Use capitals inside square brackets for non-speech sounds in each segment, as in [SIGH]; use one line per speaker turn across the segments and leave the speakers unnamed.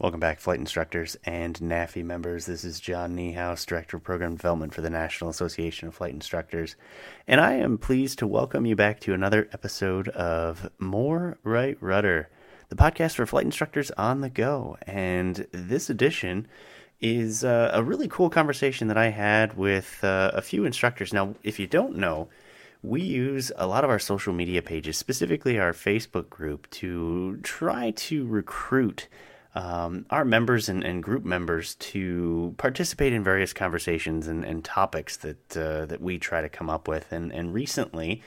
Welcome back, flight instructors and NAFI members. This is John Niehaus, Director of Program Development for the National Association of Flight Instructors, and I am pleased to welcome you back to another episode of More Right Rudder, the podcast for flight instructors on the go. And this edition is uh, a really cool conversation that I had with uh, a few instructors. Now, if you don't know, we use a lot of our social media pages, specifically our Facebook group, to try to recruit um, our members and, and, group members to participate in various conversations and, and topics that uh, that we try to come up with. And, and recently,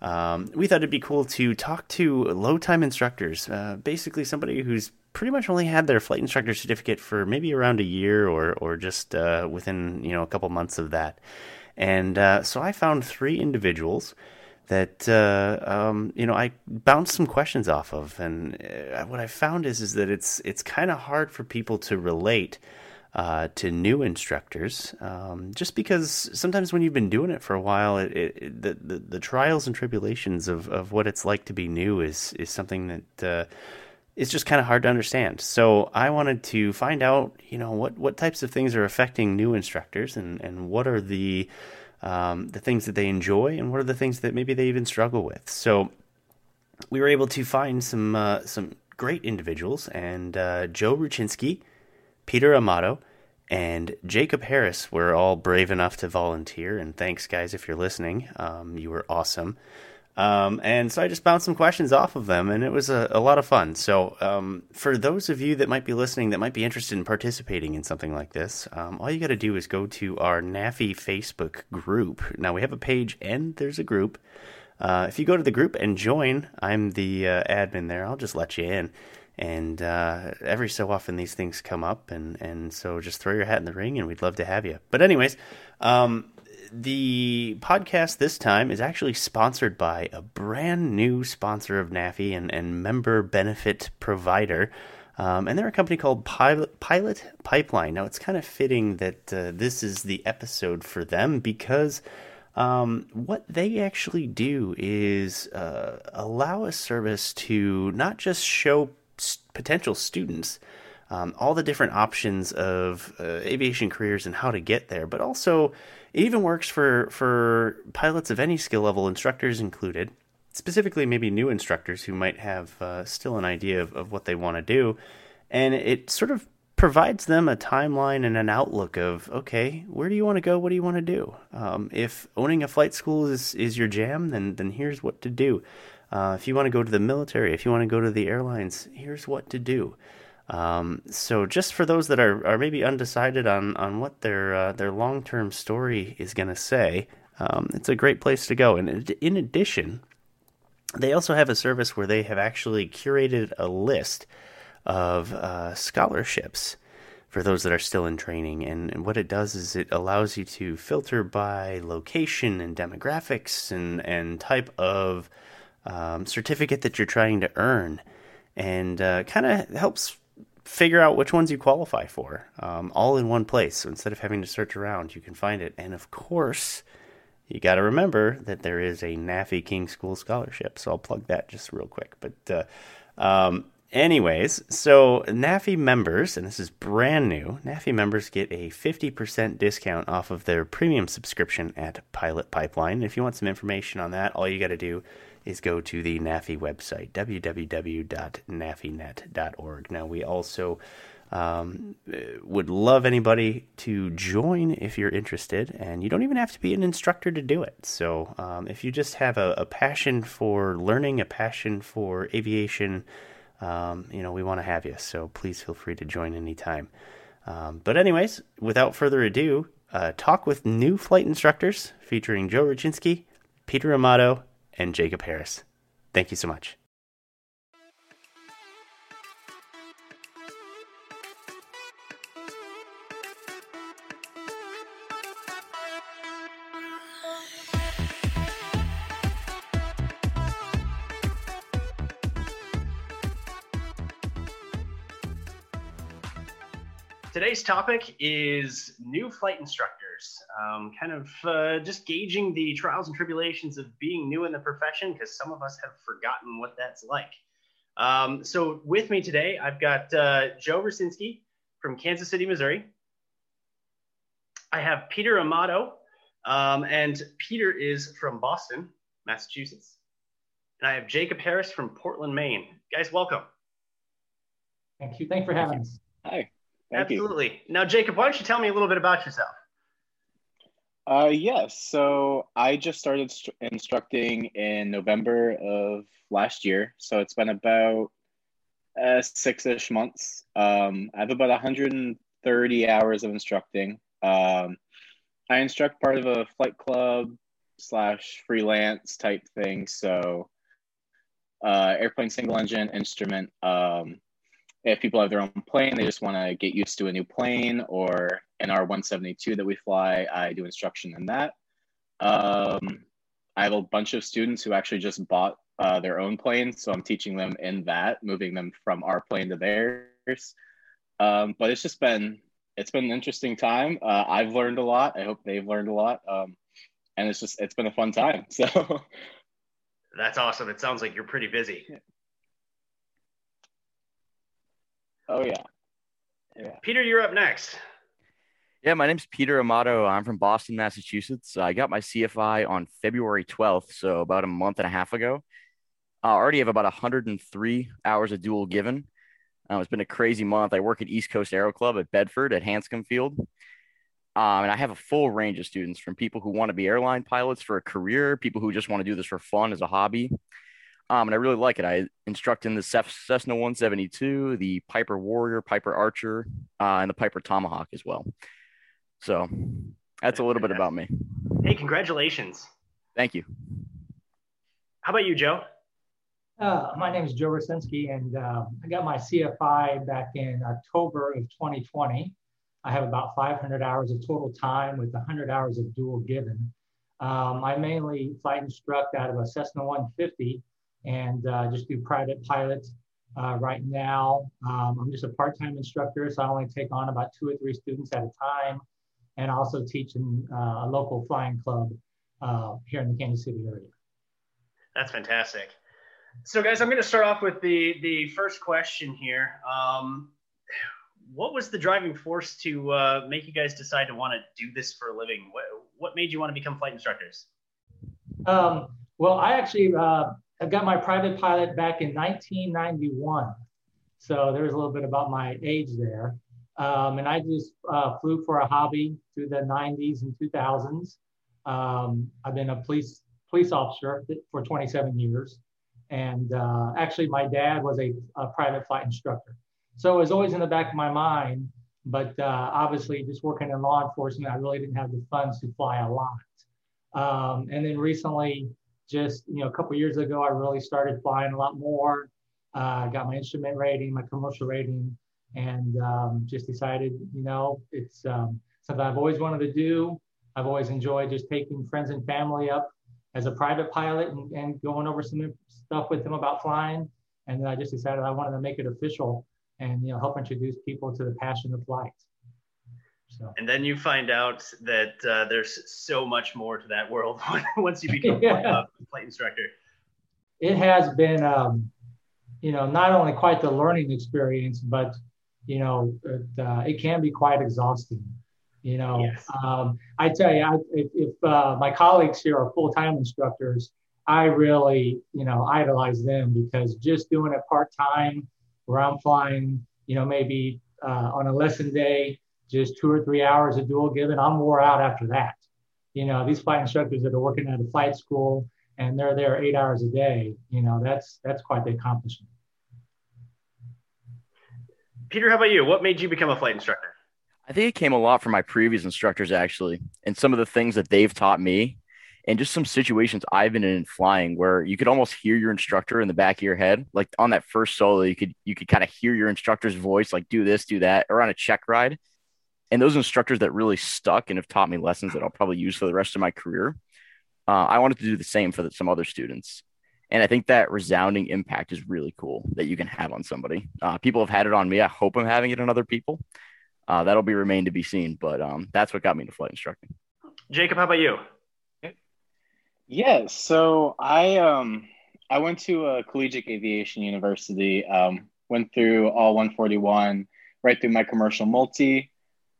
um, we thought it'd be cool to talk to low time instructors, uh, basically somebody who's pretty much only had their flight instructor certificate for maybe around a year or or just uh, within you know a couple months of that. And uh, so I found three individuals that uh, um, you know I bounced some questions off of, and uh, what I found is is that it's it's kind of hard for people to relate uh, to new instructors, um, just because sometimes when you've been doing it for a while, it, it, the, the, the trials and tribulations of, of what it's like to be new is is something that uh, is just kind of hard to understand. So I wanted to find out, you know, what what types of things are affecting new instructors, and and what are the um, the things that they enjoy, and what are the things that maybe they even struggle with. So we were able to find some uh, some great individuals, and uh, Joe Rucinski, Peter Amato, and Jacob Harris were all brave enough to volunteer. And thanks, guys, if you're listening. Um, you were awesome. Um, and so I just bounced some questions off of them, and it was a, a lot of fun. So, um, for those of you that might be listening that might be interested in participating in something like this, um, all you got to do is go to our NAFI Facebook group. Now, we have a page and there's a group. Uh, if you go to the group and join, I'm the uh, admin there. I'll just let you in. And uh, every so often these things come up, and, and so just throw your hat in the ring, and we'd love to have you. But, anyways, um, the podcast this time is actually sponsored by a brand new sponsor of NAFI and, and member benefit provider. Um, and they're a company called Pilot, Pilot Pipeline. Now, it's kind of fitting that uh, this is the episode for them because um, what they actually do is uh, allow a service to not just show potential students um, all the different options of uh, aviation careers and how to get there, but also it even works for for pilots of any skill level, instructors included. Specifically, maybe new instructors who might have uh, still an idea of, of what they want to do, and it sort of provides them a timeline and an outlook of okay, where do you want to go? What do you want to do? Um, if owning a flight school is is your jam, then then here's what to do. Uh, if you want to go to the military, if you want to go to the airlines, here's what to do. Um, so just for those that are, are maybe undecided on, on what their uh, their long term story is going to say, um, it's a great place to go. And in addition, they also have a service where they have actually curated a list of uh, scholarships for those that are still in training. And, and, what it does is it allows you to filter by location and demographics and, and type of um, certificate that you're trying to earn. And uh, kind of helps figure out which ones you qualify for um, all in one place. So instead of having to search around, you can find it. And of course, you got to remember that there is a NAFI King School Scholarship. So I'll plug that just real quick. But, uh, um, anyways, so NAFI members, and this is brand new, NAFI members get a 50% discount off of their premium subscription at Pilot Pipeline. If you want some information on that, all you got to do is go to the NAFI website, www.nafinet.org. Now, we also um, would love anybody to join if you're interested, and you don't even have to be an instructor to do it. So, um, if you just have a, a, passion for learning, a passion for aviation, um, you know, we want to have you. So, please feel free to join anytime. Um, but, anyways, without further ado, uh, talk with new flight instructors featuring Joe Rucinski, Peter Amato, and Jacob Harris. Thank you so much. Today's topic is new flight instructors, um, kind of uh, just gauging the trials and tribulations of being new in the profession because some of us have forgotten what that's like. Um, so with me today, I've got uh, Joe Rosinski from Kansas City, Missouri. I have Peter Amato, um, and Peter is from Boston, Massachusetts. And I have Jacob Harris from Portland, Maine. Guys, welcome.
Thank you. Thanks for having us.
Hi.
Thank Absolutely. You. Now, Jacob, why don't you tell me a little bit about yourself?
Uh, yes. So I just started st- instructing in November of last year. So it's been about uh, six ish months. Um, I have about 130 hours of instructing. Um, I instruct part of a flight club slash freelance type thing. So uh, airplane single engine instrument. Um, if people have their own plane, they just want to get used to a new plane, or in our 172 that we fly, I do instruction in that. Um, I have a bunch of students who actually just bought uh, their own plane, so I'm teaching them in that, moving them from our plane to theirs. Um, but it's just been it's been an interesting time. Uh, I've learned a lot. I hope they've learned a lot, um, and it's just it's been a fun time. [LAUGHS] So
that's awesome. It sounds like you're pretty busy.
Oh yeah.
Yeah. Peter, you're up next.
Yeah, my name's Peter Amato. I'm from Boston, Massachusetts. I got my CFI on February 12th, so about a month and a half ago. I already have about 103 hours of dual given. Uh, it's been a crazy month. I work at East Coast Aero Club at Bedford at Hanscom Field. Um, and I have a full range of students from people who want to be airline pilots for a career, people who just want to do this for fun as a hobby, um, and I really like it. I instruct in the Cessna 172, the Piper Warrior, Piper Archer, uh, and the Piper Tomahawk as well. So that's a little bit about me.
Hey, congratulations.
Thank you.
How about you, Joe?
Uh, my name is Joe Rosinski, and uh, I got my CFI back in October of 2020. I have about 500 hours of total time with 100 hours of dual given. Um, I mainly flight instruct out of a Cessna 150 and uh, just do private pilots. Uh, right now, um, I'm just a part-time instructor, so I only take on about two or three students at a time, and also teach in uh, a local flying club uh, here in the Kansas City area.
That's fantastic. So, guys, I'm going to start off with the the first question here. Um, what was the driving force to uh, make you guys decide to want to do this for a living? What, what made you want to become flight instructors?
Um, well, I actually uh, I got my private pilot back in 1991. So there's a little bit about my age there. Um, and I just uh, flew for a hobby through the 90s and 2000s. Um, I've been a police police officer for 27 years. And uh, actually, my dad was a, a, private flight instructor. So it was always in the back of my mind. But uh, obviously, just working in law enforcement, I really didn't have the funds to fly a lot. Um, and then recently, just you know a couple years ago i really started flying a lot more. Uh, got my instrument rating my commercial rating and um, just decided you know it's um, something i've always wanted to do. I've always enjoyed just taking friends and family up as a private pilot and, and going over some stuff with them about flying. And then i just decided i wanted to make it official and you know help introduce people to the passion of flight
so. And then you find out that uh, there's so much more to that world [LAUGHS] once you become yeah. [LAUGHS] a flight instructor.
It has been, um, you know, not only quite the learning experience, but you know, it, uh, it can be quite exhausting. You know, yes. um, I tell you, I, if, if uh, my colleagues here are full-time instructors, I really, you know, idolize them because just doing it part-time, where I'm flying, you know, maybe uh, on a lesson day, just two or three hours of dual given, I'm wore out after that. You know, these flight instructors that are working at a flight school and they're there eight hours a day, you know, that's that's quite the accomplishment.
Peter, how about you? What made you become a flight instructor?
I think it came a lot from my previous instructors actually, and some of the things that they've taught me, and just some situations I've been in flying where you could almost hear your instructor in the back of your head. Like on that first solo, you could you could kind of hear your instructor's voice, like do this, do that, or on a check ride and those instructors that really stuck and have taught me lessons that I'll probably use for the rest of my career. Uh, I wanted to do the same for the, some other students. And I think that resounding impact is really cool that you can have on somebody. Uh, people have had it on me. I hope I'm having it on other people. Uh, that'll be remain to be seen, but um, that's what got me into flight instructing.
Jacob, how about you?
Yeah, so I um I went to a collegiate aviation university. Um, went through all 141, right through my commercial multi,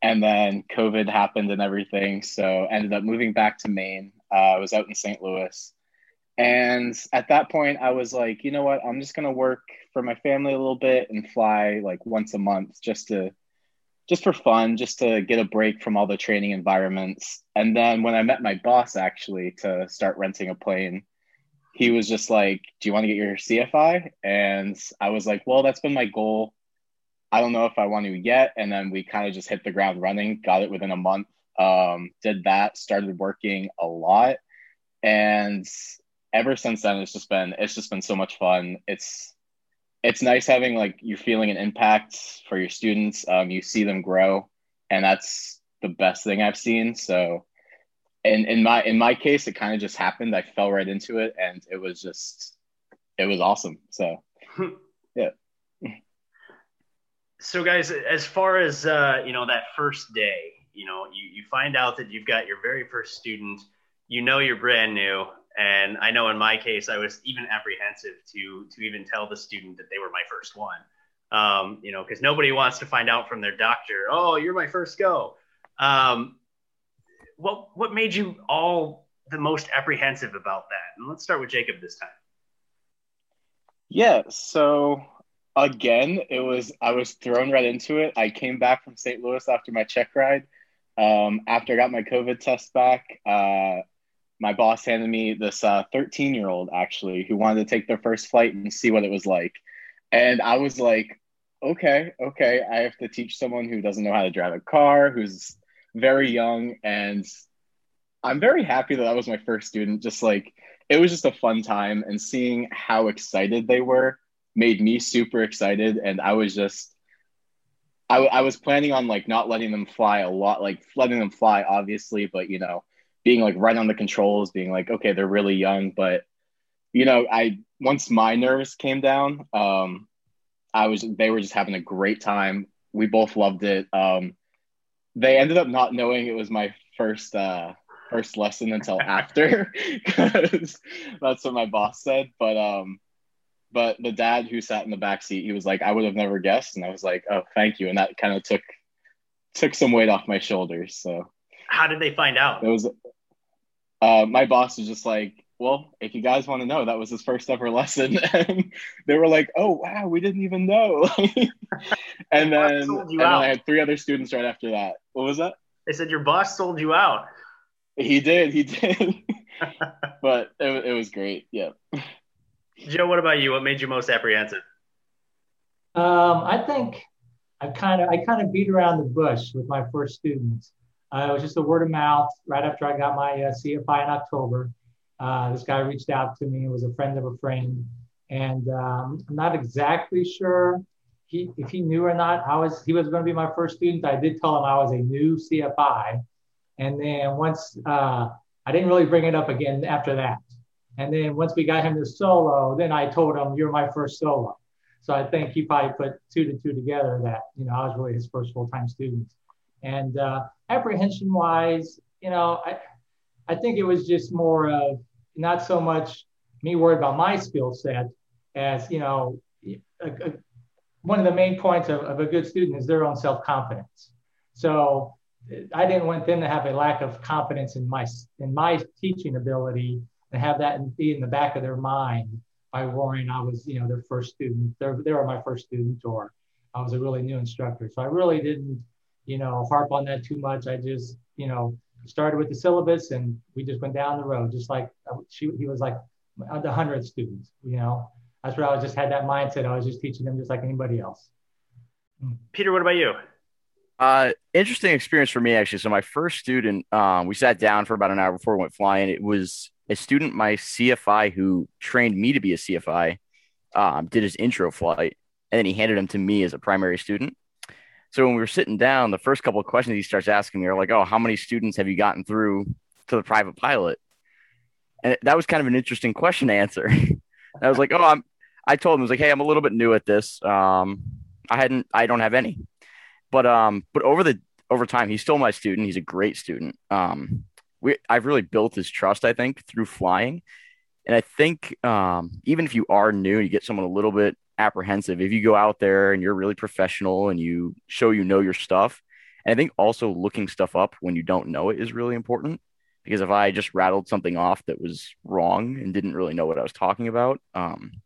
and then COVID happened and everything. So ended up moving back to Maine. Uh, I was out in St. Louis, and at that point, I was like, you know what? I'm just gonna work for my family a little bit and fly like once a month just to just for fun, just to get a break from all the training environments. And then when I met my boss actually to start renting a plane, he was just like, Do you want to get your CFI? And I was like, Well, that's been my goal. I don't know if I want to yet. And then we kind of just hit the ground running, got it within a month. Um, did that, started working a lot. And ever since then it's just been it's just been so much fun. It's it's nice having like you're feeling an impact for your students. Um, you see them grow, and that's the best thing I've seen. So, in in my in my case, it kind of just happened. I fell right into it, and it was just it was awesome. So. [LAUGHS]
So, guys, as far as uh, you know, that first day, you know, you you find out that you've got your very first student. You know, you're brand new. And I know in my case, I was even apprehensive to to even tell the student that they were my first one. Um, you know, because nobody wants to find out from their doctor, oh, you're my first go. Um, what what made you all the most apprehensive about that? And let's start with Jacob this time.
Yeah, so again, it was I was thrown right into it. I came back from St. Louis after my check ride. Um, after I got my COVID test back, uh, my boss handed me this 13 uh, year old actually who wanted to take their first flight and see what it was like. And I was like, okay, okay, I have to teach someone who doesn't know how to drive a car, who's very young. And I'm very happy that that was my first student. Just like it was just a fun time, and seeing how excited they were made me super excited. And I was just, I, I was planning on like not letting them fly a lot, like letting them fly, obviously, but you know, being like right on the controls, being like, okay, they're really young, but you know, I once my nerves came down, um, I was they were just having a great time. We both loved it. Um, they ended up not knowing it was my first uh, first lesson until after, [LAUGHS] because that's what my boss said. But um, but the dad who sat in the back seat, he was like, I would have never guessed, and I was like, oh, thank you, and that kind of took took some weight off my shoulders. So
how did they find out?
It was uh, my boss was just like, well, if you guys want to know, that was his first ever [LAUGHS] lesson. And they were like, oh, wow, we didn't even know. [LAUGHS] and then, and then I had three other students right after that. What was that?
They said your boss sold you out.
He did. He did. [LAUGHS] but it, it was great. Yeah.
Joe, what about you? What made you most apprehensive?
Um, I think I kind of I kind of beat around the bush with my first students. Uh, it was just a word of mouth right after I got my uh, CFI in October. Uh, this guy reached out to me. It was a friend of a friend. And um, I'm not exactly sure he, if he knew or not. I was he was going to be my first student. I did tell him I was a new CFI. And then once uh, I didn't really bring it up again after that. And then once we got him to solo, then I told him, You're my first solo. So I think he probably put two to two together that, you know, I was really his first full time student. And uh, apprehension wise, you know, I, I think it was just more of not so much me worried about my skill set as, you know, a, a, one of the main points of, of a good student is their own self confidence. So I didn't want them to have a lack of confidence in my in my teaching ability and have that be in the back of their mind by worrying I was, you know, their first student. They're, they were my first student or I was a really new instructor. So I really didn't you know, harp on that too much. I just, you know, started with the syllabus and we just went down the road, just like uh, she, he was like the hundredth students, you know. That's where I just had that mindset. I was just teaching them just like anybody else.
Hmm. Peter, what about you?
Uh, interesting experience for me actually. So my first student, um, we sat down for about an hour before we went flying. It was a student, my CFI, who trained me to be a CFI, um, did his intro flight, and then he handed him to me as a primary student. So when we were sitting down, the first couple of questions he starts asking me are like, "Oh, how many students have you gotten through to the private pilot?" And that was kind of an interesting question to answer. [LAUGHS] I was like, "Oh, I'm." I told him I was like, "Hey, I'm a little bit new at this. Um, I hadn't, I don't have any, but um, but over the over time, he's still my student. He's a great student. Um, we I've really built his trust, I think, through flying, And I think um, even if you are new, you get someone a little bit apprehensive. If you go out there and you're really professional and you show you know your stuff, and I think also looking stuff up when you don't know it is really important. Because if I just rattled something off that was wrong and didn't really know what I was talking about, um,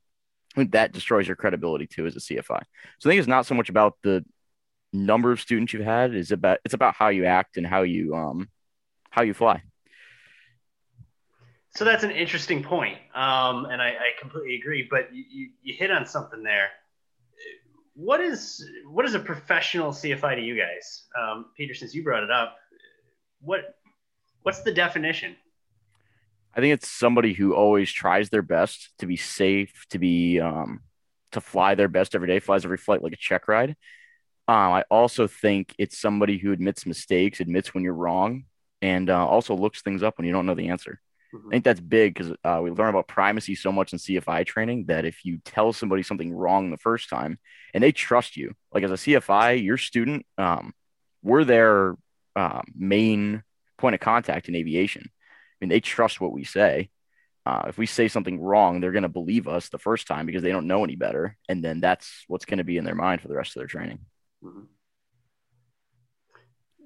that destroys your credibility too as a CFI. So I think it's not so much about the number of students you've had; is about it's about how you act and how you um how you fly.
So that's an interesting point, um, and I, I, completely agree. But you, you, you, hit on something there. What is what is a professional CFI to you guys, um, Peter? Since you brought it up, what what's the definition?
I think it's somebody who always tries their best to be safe, to be um, to fly their best every day, flies every flight like a check ride. Um, I also think it's somebody who admits mistakes, admits when you're wrong, and uh, also looks things up when you don't know the answer. Mm-hmm. I think that's big because uh, we learn about primacy so much in CFI training that if you tell somebody something wrong the first time and they trust you, like as a CFI, your student, um, we're their uh, main point of contact in aviation. I mean, they trust what we say. Uh, if we say something wrong, they're going to believe us the first time because they don't know any better. And then that's what's going to be in their mind for the rest of their training. Mm-hmm.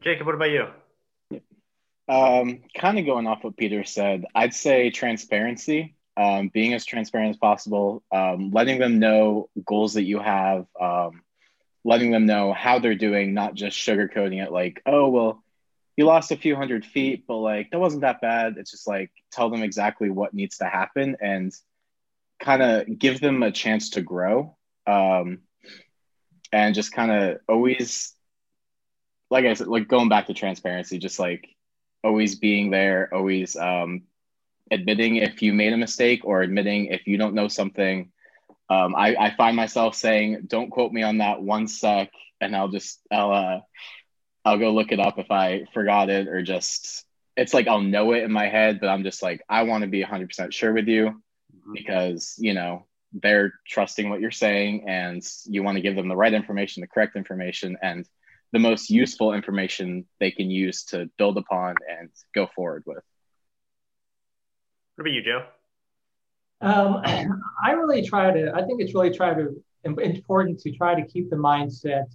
Jacob, what about you?
Um, kind of going off what Peter said, I'd say transparency, um, being as transparent as possible, um, letting them know goals that you have, um, letting them know how they're doing, not just sugarcoating it like, oh, well, you lost a few hundred feet, but like that wasn't that bad. It's just like tell them exactly what needs to happen and kind of give them a chance to grow. Um, and just kind of always, like I said, like going back to transparency, just like always being there, always um, admitting if you made a mistake or admitting if you don't know something. Um, I, I find myself saying, "Don't quote me on that one sec," and I'll just I'll uh, I'll go look it up if I forgot it or just it's like I'll know it in my head, but I'm just like I want to be 100% sure with you mm-hmm. because you know they're trusting what you're saying and you want to give them the right information, the correct information, and the most useful information they can use to build upon and go forward with.
What about you, Joe?
Um, I really try to, I think it's really try to important to try to keep the mindset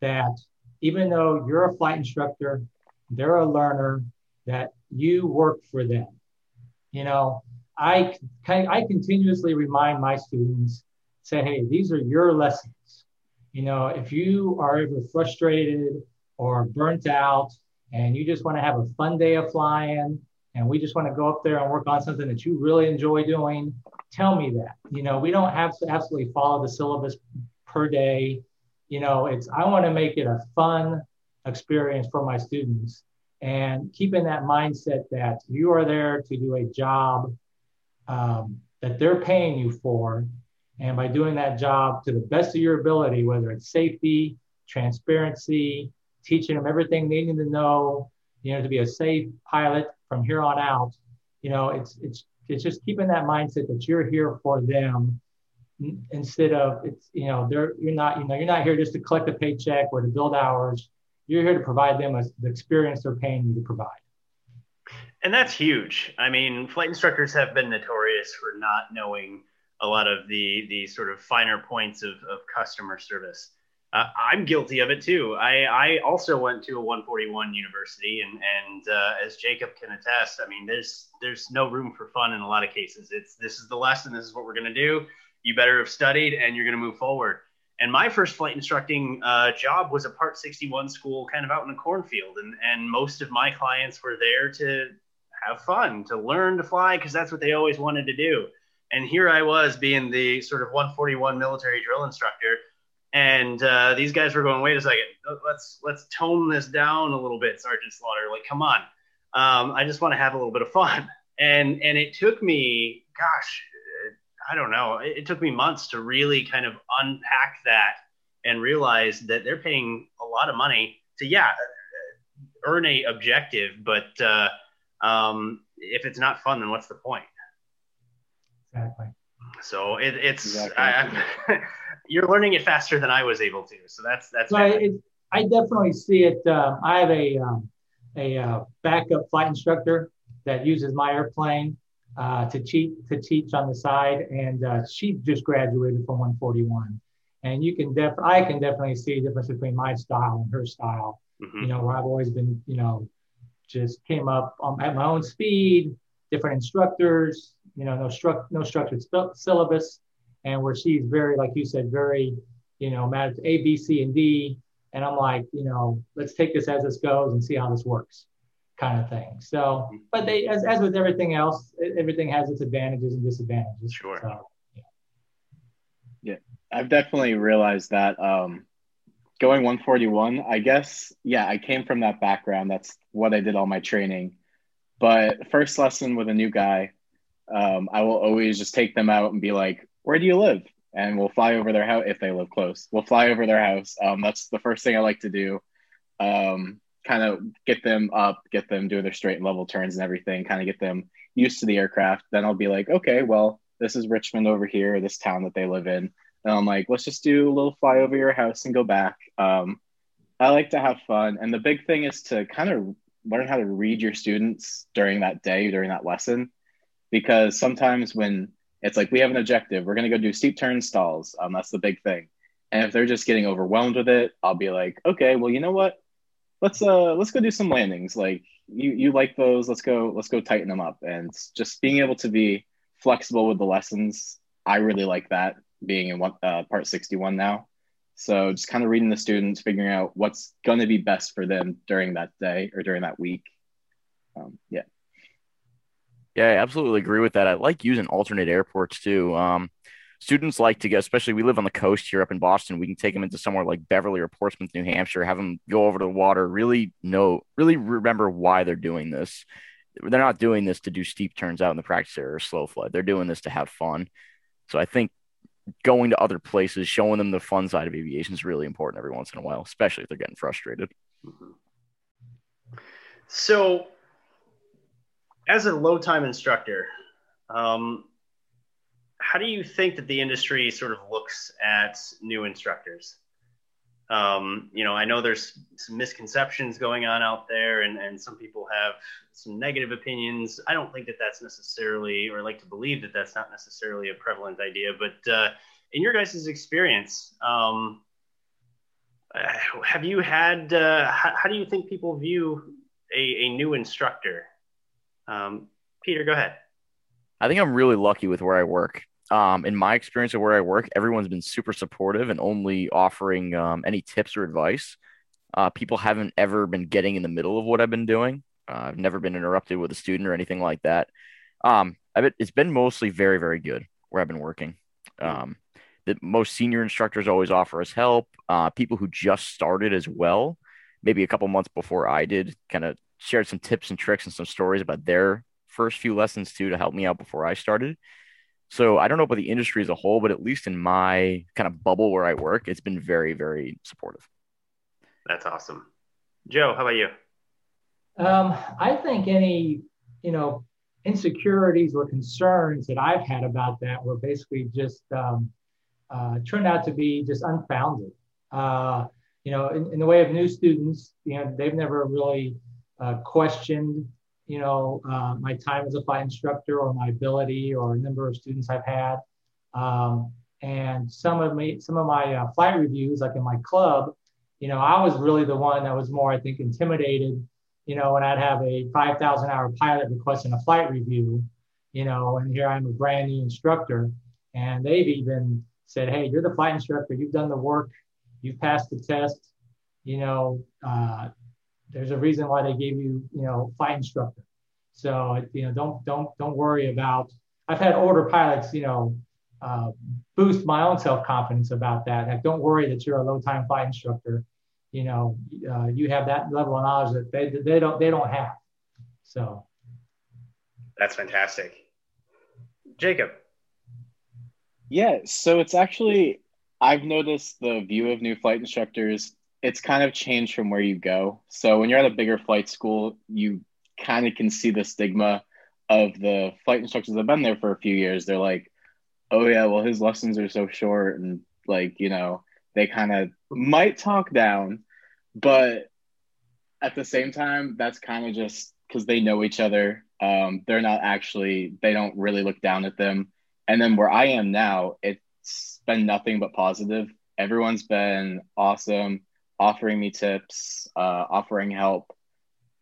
that even though you're a flight instructor, they're a learner, that you work for them. You know, I, I continuously remind my students, say, hey, these are your lessons. You know, if you are ever frustrated or burnt out and you just want to have a fun day of flying and we just want to go up there and work on something that you really enjoy doing, tell me that. You know, we don't have to absolutely follow the syllabus per day. You know, it's I want to make it a fun experience for my students and keeping that mindset that you are there to do a job um, that they're paying you for and by doing that job to the best of your ability, whether it's safety, transparency, teaching them everything they need to know, you know, to be a safe pilot from here on out, you know, it's it's it's just keeping that mindset that you're here for them instead of it's you know they're you're not you know you're not here just to collect a paycheck or to build hours. You're here to provide them a, the experience they're paying you to provide.
And that's huge. I mean, flight instructors have been notorious for not knowing a lot of the the sort of finer points of, of customer service. Uh, I'm guilty of it too. I, I also went to a 141 university, and and uh, as Jacob can attest, I mean, there's there's no room for fun in a lot of cases. It's this is the lesson. This is what we're going to do. You better have studied, and you're going to move forward. And my first flight instructing uh, job was a Part 61 school, kind of out in the cornfield, and and most of my clients were there to have fun, to learn to fly, because that's what they always wanted to do. And here I was being the sort of 141 military drill instructor. And uh, these guys were going, wait a second, let's let's tone this down a little bit, Sergeant Slaughter. Like, come on, um, I just want to have a little bit of fun. [LAUGHS] And and it took me, gosh, I don't know, it, it took me months to really kind of unpack that and realize that they're paying a lot of money to yeah earn a objective, but uh, um, if it's not fun, then what's the point?
Exactly.
So it, it's exactly. I, [LAUGHS] you're learning it faster than I was able to. So that's that's.
So I, I, definitely see it. Um, I have a um, a uh, backup flight instructor that uses my airplane. uh, to cheat to teach on the side, and uh, she just graduated from 141. And you can def I can definitely see a difference between my style and her style. Mm-hmm. You know, where I've always been, you know, just came up on, at my own speed, different instructors, you know, no struct no structured syllabus, and where she's very, like you said, very, you know, math A, B, C, and D. And I'm like, you know, let's take this as this goes and see how this works kind of thing. So, but they, as, as with everything else, everything has its advantages and disadvantages.
Sure.
So,
yeah. yeah, I've definitely realized that um, going 141, I guess, yeah, I came from that background. That's what I did all my training. But first lesson with a new guy, um, I will always just take them out and be like, where do you live? And we'll fly over their house if they live close. We'll fly over their house. Um, that's the first thing I like to do. Um, kind of get them up, get them doing their straight and level turns and everything, kind of get them used to the aircraft. Then I'll be like, okay, well, this is Richmond over here, this town that they live in. And I'm like, let's just do a little fly over your house and go back. Um, I like to have fun. And the big thing is to kind of learn how to read your students during that day, during that lesson. Because sometimes when it's like we have an objective, we're going to go do steep turn stalls. Um, that's the big thing. And if they're just getting overwhelmed with it, I'll be like, okay, well, you know what? let's uh let's go do some landings like you you like those let's go let's go tighten them up and just being able to be flexible with the lessons i really like that being in one uh, part 61 now so just kind of reading the students figuring out what's going to be best for them during that day or during that week um, yeah
yeah i absolutely agree with that i like using alternate airports too um, students like to go, especially we live on the coast here up in Boston. We can take them into somewhere like Beverly or Portsmouth, New Hampshire, have them go over to the water, really know, really remember why they're doing this. They're not doing this to do steep turns out in the practice area or slow flight. They're doing this to have fun. So I think going to other places, showing them the fun side of aviation is really important every once in a while, especially if they're getting frustrated.
So, as a low time instructor, um, how do you think that the industry sort of looks at new instructors? Um, you know, I know there's some misconceptions going on out there, and, and some people have some negative opinions. I don't think that that's necessarily, or like to believe that that's not necessarily a prevalent idea. But uh, in your guys' experience, um, have you had, uh, how, how, do you think people view a, a new instructor? Um, Peter, go ahead.
I think I'm really lucky with where I work. Um, in my experience of where I work, everyone's been super supportive and only offering um, any tips or advice. Uh, people haven't ever been getting in the middle of what I've been doing. Uh, I've never been interrupted with a student or anything like that. Um, been, it's been mostly very, very good where I've been working. Um, the most senior instructors always offer us help. Uh, people who just started as well, maybe a couple months before I did, kind of shared some tips and tricks and some stories about their first few lessons too to help me out before I started. So I don't know about the industry as a whole, but at least in my kind of bubble where I work, it's been very, very supportive.
That's awesome. Joe, how about you?
Um, I think any, you know, insecurities or concerns that I've had about that were basically just um, uh, turned out to be just unfounded. Uh, you know, in, in, the way of new students, you know, they've never really uh, questioned you know, uh, my time as a flight instructor or my ability or number of students I've had. Um, and some of me, some of my uh, flight reviews, like in my club, you know, I was really the one that was more, I think, intimidated, you know, when I'd have a 5,000 hour pilot requesting a flight review, you know, and here I'm a brand new instructor. And they've even said, hey, you're the flight instructor, you've done the work, you've passed the test, you know, uh, there's a reason why they gave you, you know, flight instructor. So you know, don't don't don't worry about. I've had older pilots, you know, uh, boost my own self confidence about that. Like, don't worry that you're a low time flight instructor. You know, uh, you have that level of knowledge that they they don't they don't have. So
that's fantastic, Jacob.
Yeah, so it's actually I've noticed the view of new flight instructors it's kind of changed from where you go. So when you're at a bigger flight school, you kind of can see the stigma of the flight instructors that have been there for a few years. They're like, oh, yeah, well, his lessons are so short. And like, you know, they kind of might talk down, but at the same time, that's kind of just because they know each other. Um, they're not actually, they don't really look down at them. And then where I am now, it's been nothing but positive. Everyone's been awesome, offering me tips, uh, offering help.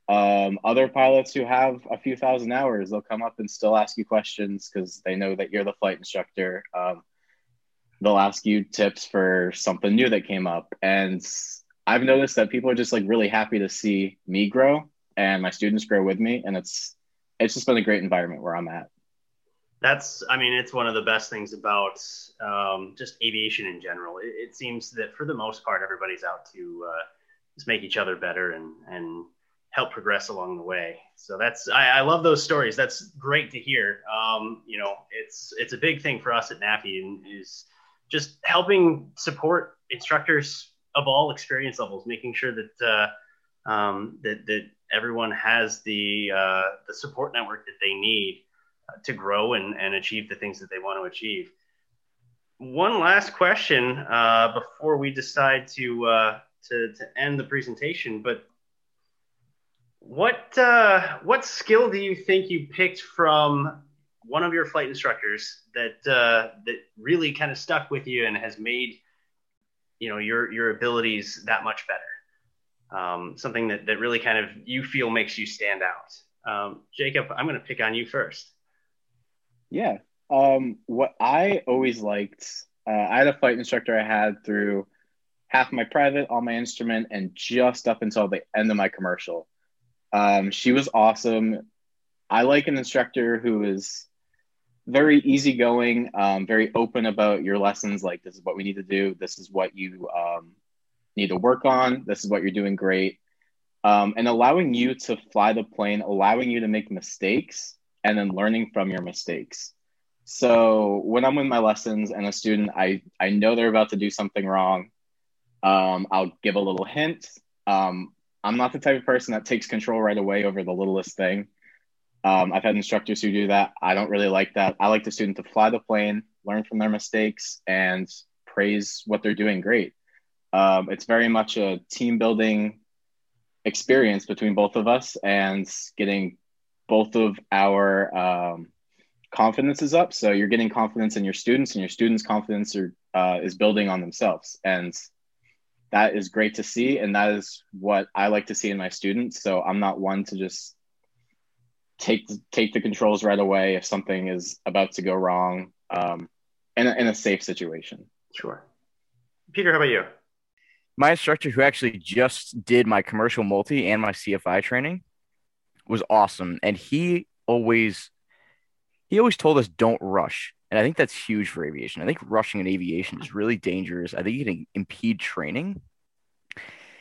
Um, other pilots who have a few thousand hours, they'll come up and still ask you questions because they know that you're the flight instructor. Um, they'll ask you tips for something new that came up. And I've noticed that people are just like really happy to see me grow and my students grow with me. And it's it's just been a great environment where I'm at.
That's, I mean, it's one of the best things about um, just aviation in general. It, it, seems that for the most part, everybody's out to uh, just make each other better and and help progress along the way. So that's I, I love those stories. That's great to hear. Um, you know, it's it's a big thing for us at NAFI and is just helping support instructors of all experience levels, making sure that uh, um, that that everyone has the uh, the support network that they need to grow and, and achieve the things that they want to achieve. One last question uh, before we decide to, uh, to to end the presentation, but what uh, what skill do you think you picked from one of your flight instructors that uh, that really kind of stuck with you and has made you know your your abilities that much better? Um, something that that really kind of you feel makes you stand out. Um, Jacob, I'm going to pick on you first.
Yeah. Um, what I always liked, uh, I had a flight instructor I had through half my private, all my instrument, and just up until the end of my commercial. Um, she was awesome. I like an instructor who is very easygoing, um, very open about your lessons. Like, this is what we need to do. This is what you um, need to work on. This is what you're doing great. Um, and allowing you to fly the plane, allowing you to make mistakes, and then learning from your mistakes. So when I'm in my lessons and a student, I, I know they're about to do something wrong. Um, I'll give a little hint. Um, I'm not the type of person that takes control right away over the littlest thing. Um, I've had instructors who do that. I don't really like that. I like the student to fly the plane, learn from their mistakes, and praise what they're doing great. Um, it's very much a team building experience between both of us and getting both of our um, is up. So you're getting confidence in your students, and your students' confidence are, uh, is building on themselves. And that is great to see and that is what i like to see in my students so i'm not one to just take take the controls right away if something is about to go wrong um, in, a, in a safe situation
sure peter how about you
my instructor who actually just did my commercial multi and my cfi training was awesome and he always he always told us don't rush and I think that's huge for aviation. I think rushing in aviation is really dangerous. I think it can impede training.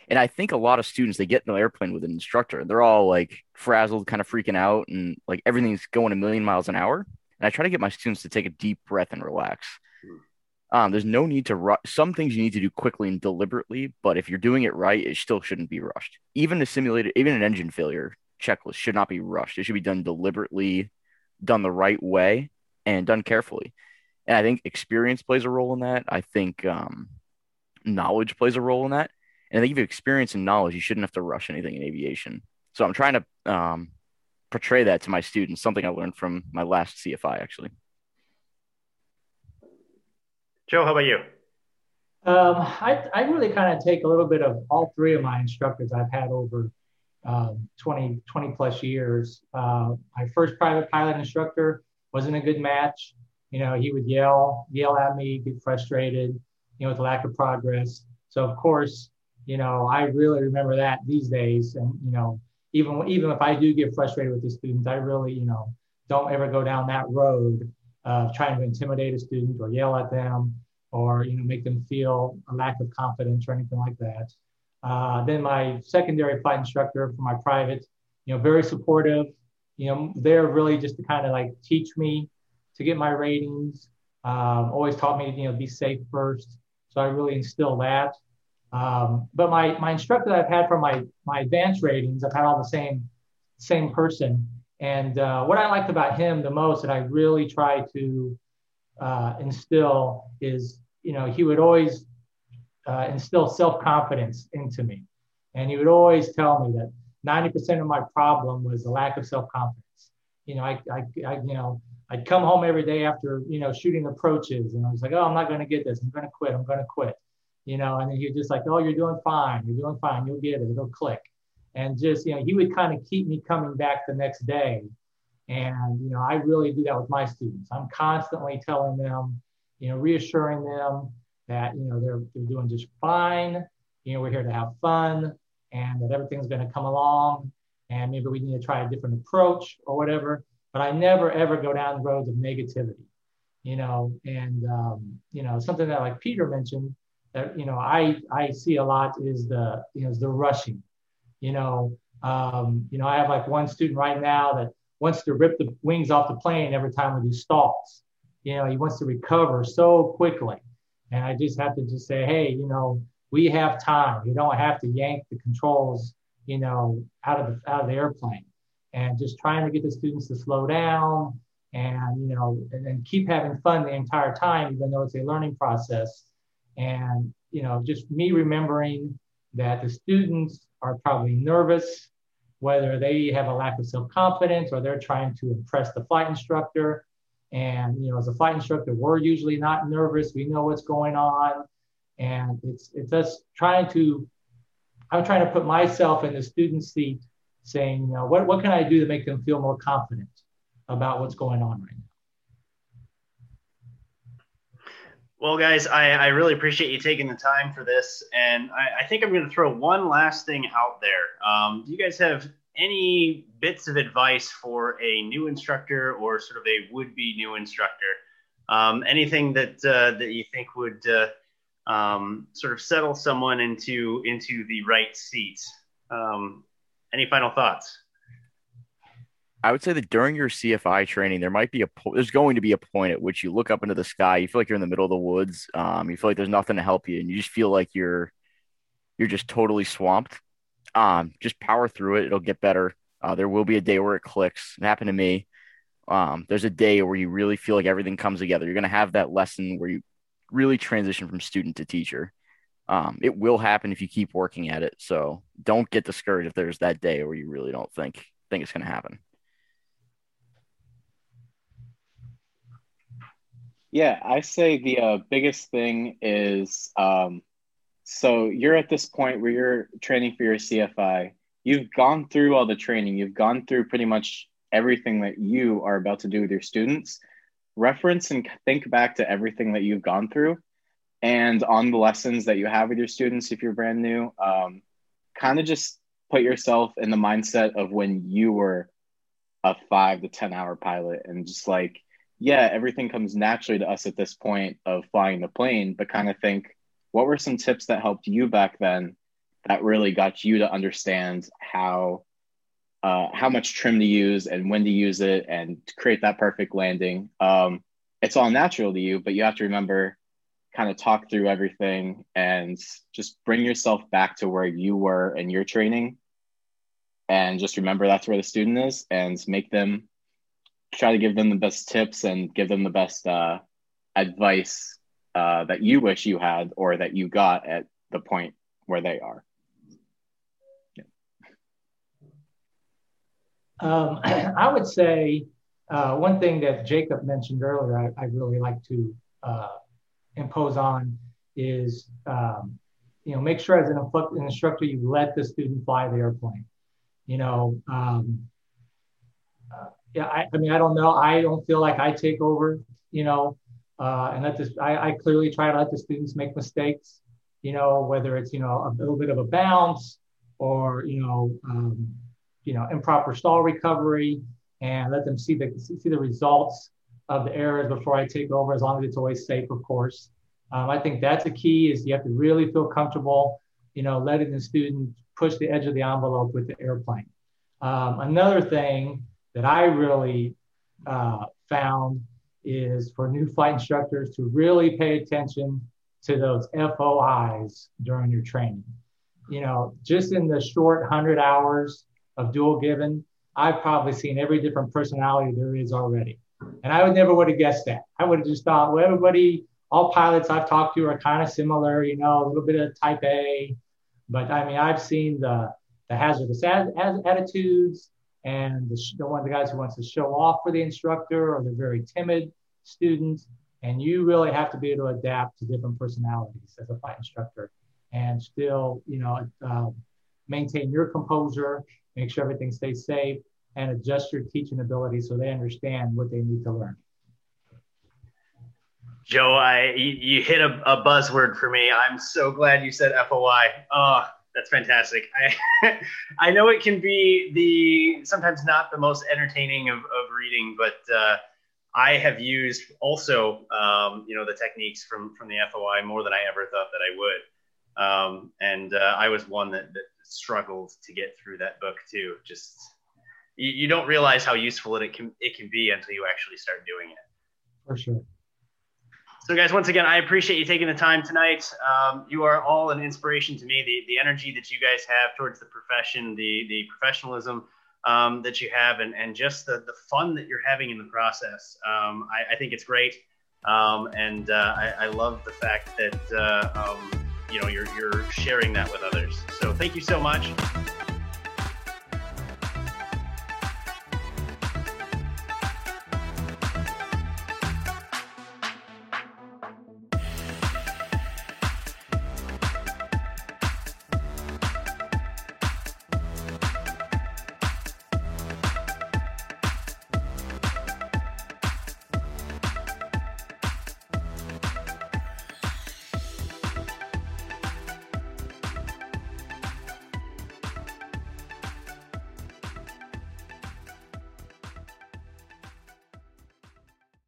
And I think a lot of students they get in the airplane with an instructor, they're all like frazzled, kind of freaking out, and like everything's going a million miles an hour. And I try to get my students to take a deep breath and relax. Um, there's no need to rush. Some things you need to do quickly and deliberately, but if you're doing it right, it still shouldn't be rushed. Even a simulated, even an engine failure checklist should not be rushed. It should be done deliberately, done the right way, and done carefully. And I think experience plays a role in that. I think um, knowledge plays a role in that. And I think if you have experience and knowledge, you shouldn't have to rush anything in aviation. So I'm trying to um, portray that to my students, something I learned from my last CFI, actually.
Joe, how about you?
Um, I, I really kind of take a little bit of all three of my instructors I've had over um, 20, 20 plus years. Uh, my first private pilot instructor, wasn't a good match. You know, he would yell, yell at me, get frustrated, you know, with lack of progress. So of course, you know, I really remember that these days. And you know, even even if I do get frustrated with the students, I really, you know, don't ever go down that road of trying to intimidate a student or yell at them or you know make them feel a lack of confidence or anything like that. Uh, then my secondary flight instructor for my private, you know, very supportive, you know, they're really just to kind of like teach me to get my ratings. Um, always taught me you know, be safe first. So I really instill that. Um, but my, my instructor that I've had for my, my advanced ratings, I've had all the same, same person. And uh, what I liked about him the most that I really try to uh, instill is, you know, he would always uh, instill self-confidence into me. And he would always tell me that 90% of my problem was the lack of self-confidence. You know, I, I, I, you know, I'd come home every day after, you know, shooting approaches and I was like, oh, I'm not going to get this. I'm going to quit. I'm going to quit. You know, and then he'd just like, oh, you're doing fine. You're doing fine. You'll get it. It'll click. And just, you know, he would kind of keep me coming back the next day. And, you know, I really do that with my students. I'm constantly telling them, you know, reassuring them that, you know, they're, they're doing just fine. You know, we're here to have fun and that everything's going to come along and maybe we need to try a different approach or whatever. But I never ever go down the roads of negativity, you know. And um, you know something that like Peter mentioned that you know I I see a lot is the you know is the rushing, you know. Um, you know I have like one student right now that wants to rip the wings off the plane every time we do stalls. You know he wants to recover so quickly, and I just have to just say, hey, you know we have time. You don't have to yank the controls, you know, out of the out of the airplane. And just trying to get the students to slow down and you know and, and keep having fun the entire time, even though it's a learning process. And you know, just me remembering that the students are probably nervous, whether they have a lack of self-confidence or they're trying to impress the flight instructor. And you know, as a flight instructor, we're usually not nervous. We know what's going on. And it's it's us trying to i'm trying to put myself in the student's seat saying you know what, what can i do to make them feel more confident about what's going on right now?
Well guys i, I really appreciate you taking the time for this. And i, I think i'm going to throw one last thing out there. Um, do you guys have any bits of advice for a new instructor or sort of a would-be new instructor um, anything that uh, that you think would uh, um, sort of settle someone into into the right seat. Um, any final thoughts?
I would say that during your CFI training, there might be a po- there's going to be a point at which you look up into the sky, you feel like you're in the middle of the woods, um, you feel like there's nothing to help you, and you just feel like you're you're just totally swamped. Um, just power through it; it'll get better. Uh, there will be a day where it clicks. It happened to me. Um, there's a day where you really feel like everything comes together. You're gonna have that lesson where you really transition from student to teacher. Um, it will happen if you keep working at it. So don't get discouraged if there's that day where you really don't think think it's going to happen.
Yeah, I say the uh, biggest thing is um, so you're at this point where you're training for your CFI. You've gone through all the training. You've gone through pretty much everything that you are about to do with your students reference and think back to everything that you've gone through and on the lessons that you have with your students if you're brand new um, kind of just put yourself in the mindset of when you were a five to ten hour pilot and just like yeah everything comes naturally to us at this point of flying the plane but kind of think what were some tips that helped you back then that really got you to understand how uh, how much trim to use and when to use it and to create that perfect landing. Um, it's all natural to you, but you have to remember kind of talk through everything and just bring yourself back to where you were in your training. And just remember that's where the student is and make them try to give them the best tips and give them the best uh, advice uh, that you wish you had or that you got at the point where they are.
Um, [CLEARS THROAT] I would say uh, one thing that Jacob mentioned earlier, I, I really like to uh, impose on is, um, you know, make sure as an instructor you let the student fly the airplane. You know, um, uh, yeah, I, I, mean, I don't know. I don't feel like I take over, you know, uh, and let this, I, I clearly try to let the students make mistakes, you know, whether it's, you know, a little bit of a bounce or, you know, um, you know, improper stall recovery and let them see the, see the results of the errors before I take over, as long as it's always safe, of course. Um, I think that's a key is you have to really feel comfortable, you know, letting the student push the edge of the envelope with the airplane. Um, another thing that I really uh, found is for new flight instructors to really pay attention to those FOIs during your training. You know, just in the short 100 hours of dual given, I've probably seen every different personality there is already. And I would never would have guessed that. I would have just thought, well, everybody, all pilots I've talked to are kind of similar, you know, a little bit of type A. But I mean, I've seen the, the hazardous ad- attitudes and the, the one of the guys who wants to show off for the instructor or the very timid student. And you really have to be able to adapt to different personalities as a flight instructor and still, you know, uh, maintain your composure, make sure everything stays safe, and adjust your teaching ability so they understand what they need to learn.
Joe, I you, you hit a, a, buzzword for me. I'm so glad you said FOI. Oh, that's fantastic. I [LAUGHS] I know it can be the sometimes not the most entertaining of, of reading, but uh, I have used also um, you know the techniques from from the FOI more than I ever thought that I would. Um, and uh, I was one that, that struggled to get through that book too. Just you, you don't realize how useful it can it can be until you actually start doing it.
For sure.
So, guys, once again, I appreciate you taking the time tonight. Um, you are all an inspiration to me. The, the energy that you guys have towards the profession, the, the professionalism um, that you have, and, and just the, the fun that you're having in the process. Um, I, I, think it's great. Um, and uh, I, I, love the fact that uh, um, you know you're, you're sharing that with others. So, thank you so much.